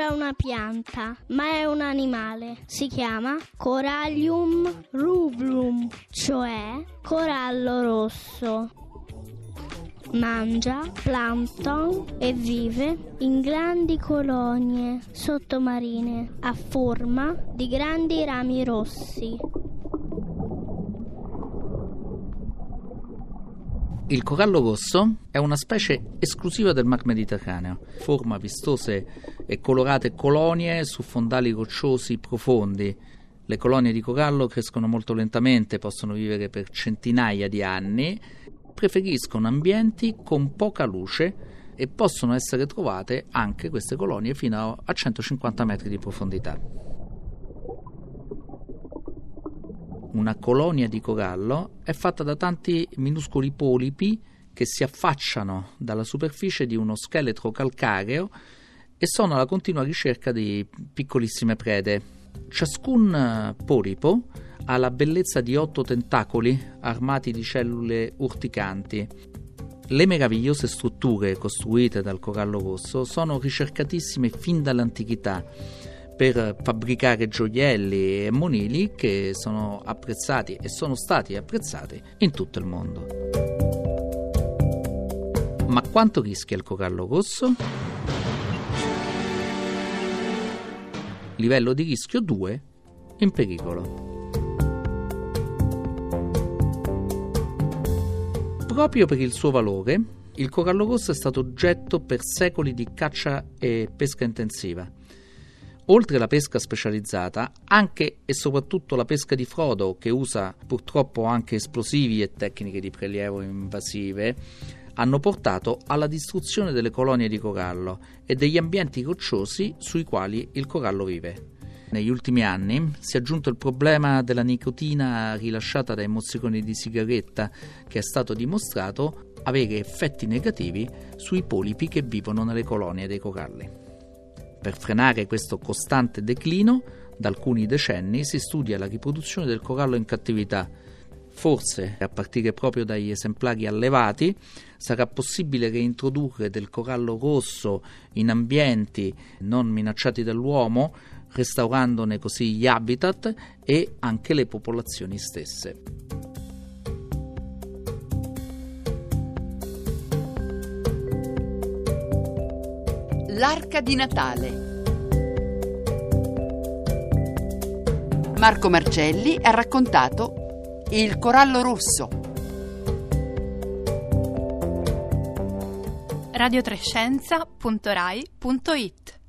Sembra una pianta, ma è un animale. Si chiama Corallium rubrum, cioè corallo rosso. Mangia plankton e vive in grandi colonie sottomarine a forma di grandi rami rossi. Il corallo rosso è una specie esclusiva del Mar Mediterraneo. Forma vistose e colorate colonie su fondali rocciosi profondi. Le colonie di corallo crescono molto lentamente, possono vivere per centinaia di anni, preferiscono ambienti con poca luce e possono essere trovate anche queste colonie fino a 150 metri di profondità. Una colonia di corallo è fatta da tanti minuscoli polipi che si affacciano dalla superficie di uno scheletro calcareo e sono alla continua ricerca di piccolissime prede. Ciascun polipo ha la bellezza di otto tentacoli armati di cellule urticanti. Le meravigliose strutture costruite dal corallo rosso sono ricercatissime fin dall'antichità per fabbricare gioielli e monili che sono apprezzati e sono stati apprezzati in tutto il mondo. Ma quanto rischia il corallo rosso? Livello di rischio 2 in pericolo. Proprio per il suo valore, il corallo rosso è stato oggetto per secoli di caccia e pesca intensiva oltre alla pesca specializzata, anche e soprattutto la pesca di frodo, che usa purtroppo anche esplosivi e tecniche di prelievo invasive, hanno portato alla distruzione delle colonie di corallo e degli ambienti rocciosi sui quali il corallo vive. Negli ultimi anni si è aggiunto il problema della nicotina rilasciata dai mozziconi di sigaretta, che è stato dimostrato avere effetti negativi sui polipi che vivono nelle colonie dei coralli. Per frenare questo costante declino, da alcuni decenni si studia la riproduzione del corallo in cattività. Forse, a partire proprio dagli esemplari allevati, sarà possibile reintrodurre del corallo rosso in ambienti non minacciati dall'uomo, restaurandone così gli habitat e anche le popolazioni stesse. L'arca di Natale. Marco Marcelli ha raccontato Il corallo rosso. radiotrescienza.rai.it